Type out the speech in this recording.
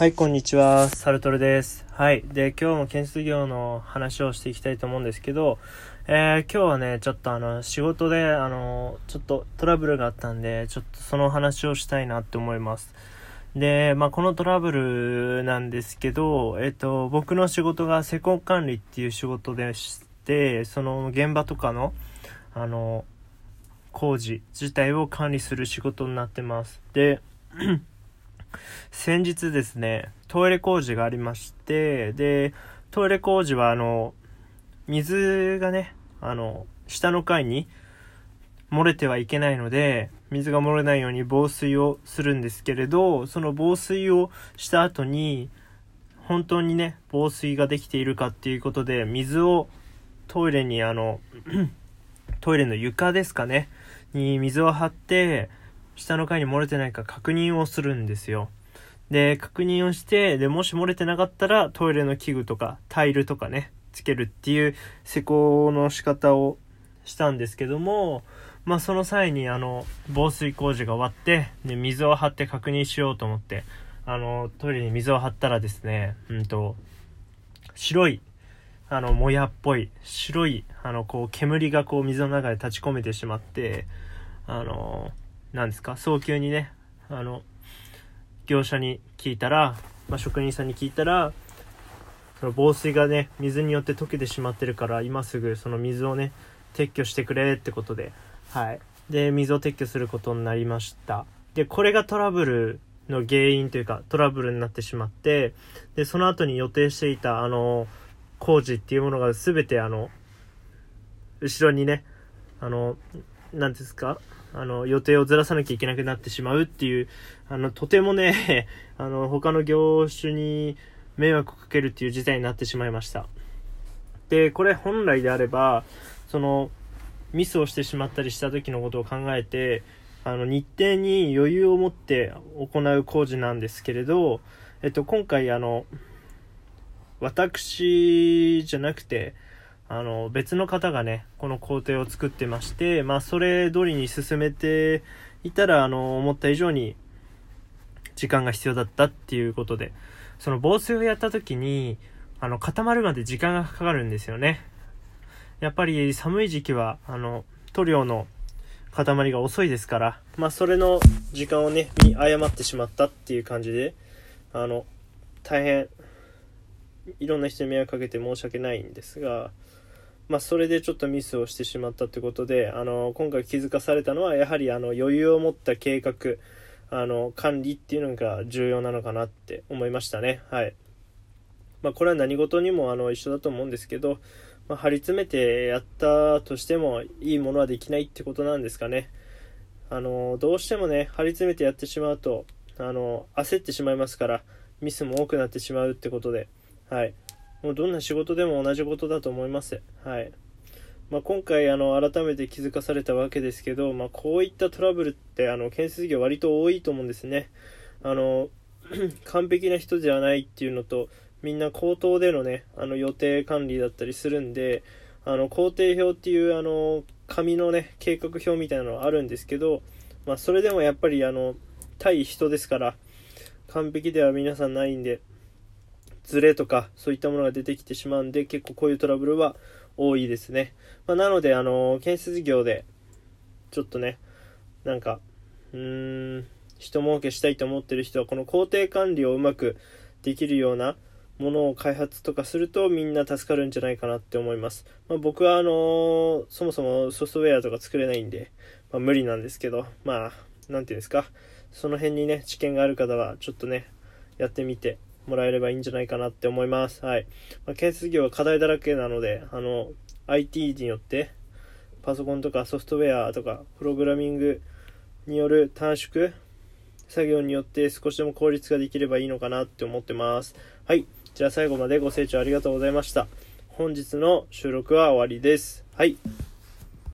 はい、こんにちは。サルトルです。はい。で、今日も建設業の話をしていきたいと思うんですけど、えー、今日はね、ちょっとあの、仕事で、あの、ちょっとトラブルがあったんで、ちょっとその話をしたいなって思います。で、まあ、このトラブルなんですけど、えっ、と、僕の仕事が施工管理っていう仕事でして、その現場とかの、あの、工事自体を管理する仕事になってます。で、先日ですね、トイレ工事がありまして、で、トイレ工事はあの、水がね、あの、下の階に漏れてはいけないので、水が漏れないように防水をするんですけれど、その防水をした後に、本当にね、防水ができているかっていうことで、水をトイレにあの、トイレの床ですかね、に水を張って、下の階に漏れてないか確認をするんですよ。で、確認をして、で、もし漏れてなかったらトイレの器具とかタイルとかね、つけるっていう施工の仕方をしたんですけども、まあその際にあの、防水工事が終わって、で、水を張って確認しようと思って、あの、トイレに水を張ったらですね、うんと、白い、あの、もやっぽい、白い、あの、こう、煙がこう、水の中で立ち込めてしまって、あの、なんですか、早急にね、あの、業者に聞いたら、まあ、職人さんに聞いたら、その防水がね、水によって溶けてしまってるから、今すぐその水をね、撤去してくれってことで、はい。で、水を撤去することになりました。で、これがトラブルの原因というか、トラブルになってしまって、で、その後に予定していた、あの、工事っていうものが全てあの、後ろにね、あの、何ですか？あの、予定をずらさなきゃいけなくなってしまうっていう、あの、とてもね、あの、他の業種に迷惑をかけるっていう事態になってしまいました。で、これ本来であれば、その、ミスをしてしまったりした時のことを考えて、あの、日程に余裕を持って行う工事なんですけれど、えっと、今回あの、私じゃなくて、あの、別の方がね、この工程を作ってまして、まあ、それ通りに進めていたら、あの、思った以上に時間が必要だったっていうことで、その防水をやった時に、あの、固まるまで時間がかかるんですよね。やっぱり寒い時期は、あの、塗料の塊が遅いですから、まあ、それの時間をね、見誤ってしまったっていう感じで、あの、大変、いろんな人に迷惑かけて申し訳ないんですが、まあ、それでちょっとミスをしてしまったってことで、あの、今回気づかされたのは、やはりあの、余裕を持った計画、あの、管理っていうのが重要なのかなって思いましたね。はい。まあ、これは何事にもあの、一緒だと思うんですけど、まあ、張り詰めてやったとしても、いいものはできないってことなんですかね。あの、どうしてもね、張り詰めてやってしまうと、あの、焦ってしまいますから、ミスも多くなってしまうってことで、はい。もうどんな仕事でも同じことだと思います。はい。まあ、今回あの改めて気づかされたわけですけど、まあ、こういったトラブルってあの建設業割と多いと思うんですね。あの 完璧な人ではないっていうのとみんな口頭でのねあの予定管理だったりするんであの工程表っていうあの紙のね計画表みたいなのはあるんですけど、まあ、それでもやっぱりあの対人ですから完璧では皆さんないんでズレとかそういったものが出てきてしまうんで結構こういうトラブルは多いですね、まあ、なのであの建設業でちょっとねなんかうーん人儲けしたいと思ってる人はこの工程管理をうまくできるようなものを開発とかするとみんな助かるんじゃないかなって思います、まあ、僕はあの、そもそもソフトウェアとか作れないんで、まあ、無理なんですけどまあ何て言うんですかその辺にね知見がある方はちょっとねやってみてもらえればいいんじゃないかなって思います。はい。まあ、建設業は課題だらけなので、あの、IT によって、パソコンとかソフトウェアとか、プログラミングによる短縮作業によって少しでも効率ができればいいのかなって思ってます。はい。じゃあ最後までご清聴ありがとうございました。本日の収録は終わりです。はい。